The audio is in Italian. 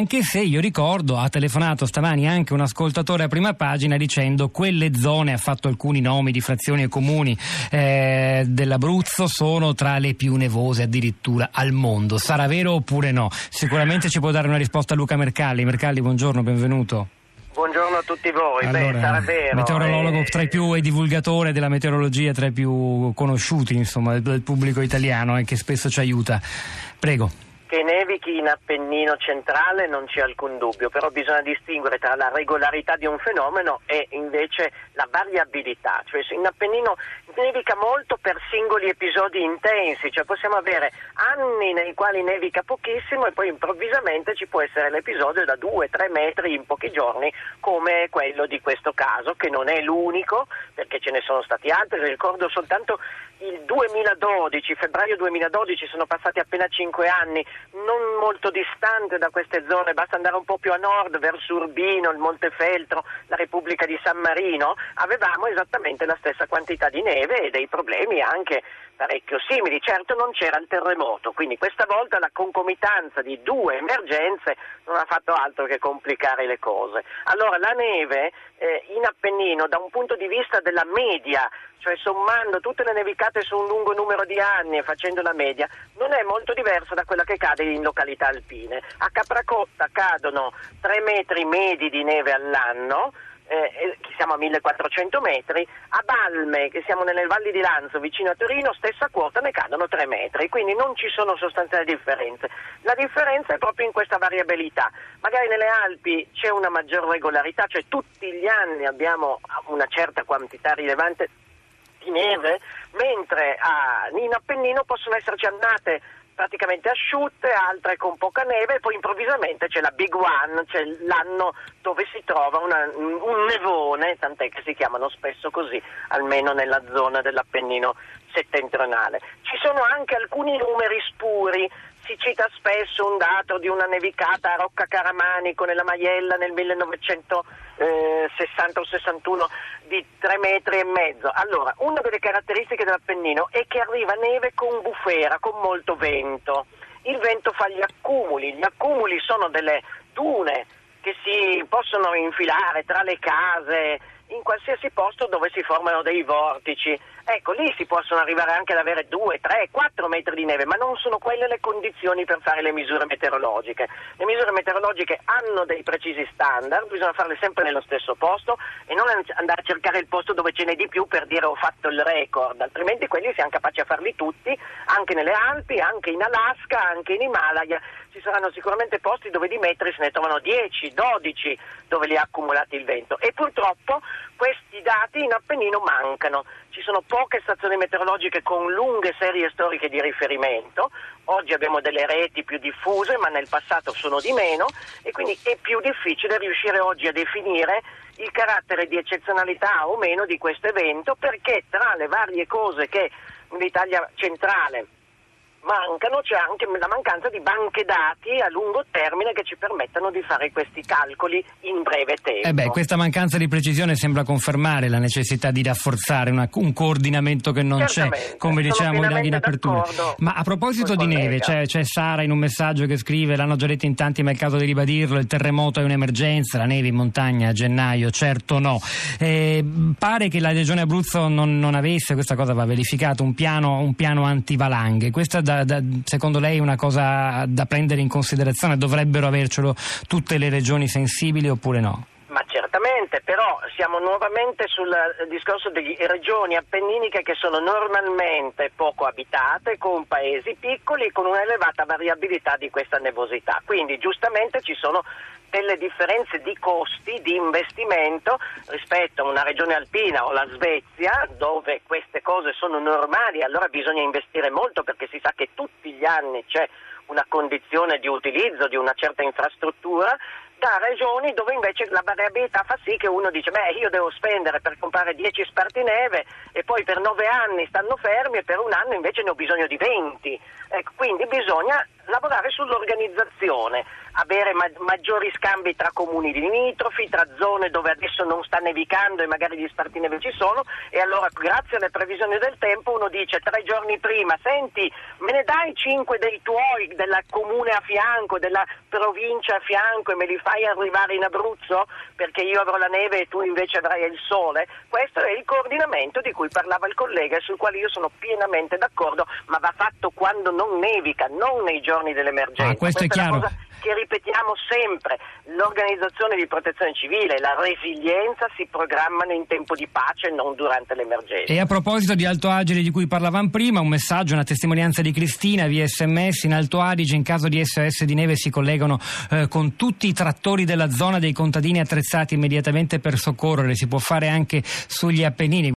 anche se io ricordo ha telefonato stamani anche un ascoltatore a prima pagina dicendo quelle zone, ha fatto alcuni nomi di frazioni e comuni eh, dell'Abruzzo, sono tra le più nevose addirittura al mondo. Sarà vero oppure no? Sicuramente ci può dare una risposta Luca Mercalli. Mercalli, buongiorno, benvenuto. Buongiorno a tutti voi, allora, Beh, sarà vero. Meteorologo eh... tra i più e divulgatore della meteorologia tra i più conosciuti insomma, del pubblico italiano e eh, che spesso ci aiuta. Prego. Che nevichi in Appennino centrale non c'è alcun dubbio, però bisogna distinguere tra la regolarità di un fenomeno e invece la variabilità. Cioè in Appennino nevica molto per singoli episodi intensi, cioè possiamo avere anni nei quali nevica pochissimo e poi improvvisamente ci può essere l'episodio da 2-3 metri in pochi giorni come quello di questo caso, che non è l'unico perché ce ne sono stati altri, ricordo soltanto il 2012, febbraio 2012, sono passati appena 5 anni, non molto distante da queste zone, basta andare un po' più a nord, verso Urbino, il Montefeltro, la Repubblica di San Marino, avevamo esattamente la stessa quantità di neve e dei problemi anche parecchio simili. Certo non c'era il terremoto, quindi questa volta la concomitanza di due emergenze non ha fatto altro che complicare le cose. Allora la neve eh, in Appennino da un punto di vista della media cioè sommando tutte le nevicate su un lungo numero di anni e facendo la media, non è molto diversa da quella che cade in località alpine. A Capracotta cadono 3 metri medi di neve all'anno, eh, siamo a 1400 metri, a Balme, che siamo nelle valli di Lanzo, vicino a Torino, stessa quota ne cadono 3 metri, quindi non ci sono sostanziali differenze. La differenza è proprio in questa variabilità. Magari nelle Alpi c'è una maggior regolarità, cioè tutti gli anni abbiamo una certa quantità rilevante di neve, mentre a, in Appennino possono esserci annate praticamente asciutte, altre con poca neve e poi improvvisamente c'è la Big One, cioè l'anno dove si trova una, un nevone, tant'è che si chiamano spesso così, almeno nella zona dell'Appennino settentrionale. Ci sono anche alcuni numeri spuri, si cita spesso un dato di una nevicata a Rocca Caramanico nella Maiella nel 1960 o 61 di 3 metri e mezzo. Allora, una delle caratteristiche dell'Appennino è che arriva neve con bufera, con molto vento. Il vento fa gli accumuli, gli accumuli sono delle dune che si possono infilare tra le case, in qualsiasi posto dove si formano dei vortici. Ecco, lì si possono arrivare anche ad avere 2, 3, 4 metri di neve, ma non sono quelle le condizioni per fare le misure meteorologiche. Le misure meteorologiche hanno dei precisi standard, bisogna farle sempre nello stesso posto e non andare a cercare il posto dove ce n'è di più per dire ho fatto il record, altrimenti quelli siamo capaci a farli tutti, anche nelle Alpi, anche in Alaska, anche in Himalaya. Ci saranno sicuramente posti dove di metri se ne trovano 10, 12 dove li ha accumulati il vento e purtroppo questi dati in Appennino mancano. Ci sono poche stazioni meteorologiche con lunghe serie storiche di riferimento. Oggi abbiamo delle reti più diffuse, ma nel passato sono di meno e quindi è più difficile riuscire oggi a definire il carattere di eccezionalità o meno di questo evento perché tra le varie cose che l'Italia centrale mancano, c'è anche la mancanza di banche dati a lungo termine che ci permettano di fare questi calcoli in breve tempo. Eh beh, questa mancanza di precisione sembra confermare la necessità di rafforzare una, un coordinamento che non c'è, come diciamo in apertura. Ma a proposito di neve, c'è, c'è, Sara in un messaggio che scrive, l'hanno già detto in tanti ma è il caso di ribadirlo, il terremoto è un'emergenza, la neve in montagna a gennaio, certo no. Eh, pare che la regione Abruzzo non, non, avesse, questa cosa va verificato, un piano, un piano antivalanghe. Questa da, da, secondo lei una cosa da prendere in considerazione? Dovrebbero avercelo tutte le regioni sensibili oppure no? Ma certamente, però siamo nuovamente sul discorso delle regioni appenniniche che sono normalmente poco abitate, con paesi piccoli e con un'elevata variabilità di questa nevosità. Quindi giustamente ci sono delle differenze di costi di investimento rispetto a una regione alpina o la Svezia dove queste cose sono normali, allora bisogna investire molto perché si sa che tutti gli anni c'è una condizione di utilizzo di una certa infrastruttura da regioni dove invece la variabilità fa sì che uno dice beh io devo spendere per comprare 10 spartineve e poi per 9 anni stanno fermi e per un anno invece ne ho bisogno di 20 ecco, quindi bisogna lavorare sull'organizzazione, avere ma- maggiori scambi tra comuni limitrofi, tra zone dove adesso non sta nevicando e magari gli spartineve ci sono e allora grazie alle previsioni del tempo uno dice tre giorni prima, senti me ne dai cinque dei tuoi, del comune a fianco, della provincia a fianco e me li fai arrivare in Abruzzo perché io avrò la neve e tu invece avrai il sole? Questo è il coordinamento di cui parlava il collega e sul quale io sono pienamente d'accordo, ma va fatto quando non nevica, non nei giorni dell'emergenza. Ah, questo Questa è chiaro. È che ripetiamo sempre, l'organizzazione di protezione civile e la resilienza si programmano in tempo di pace e non durante l'emergenza. E a proposito di Alto Adige di cui parlavamo prima, un messaggio, una testimonianza di Cristina via sms in Alto Adige in caso di SOS di neve si collegano eh, con tutti i trattori della zona dei contadini attrezzati immediatamente per soccorrere, si può fare anche sugli Appennini.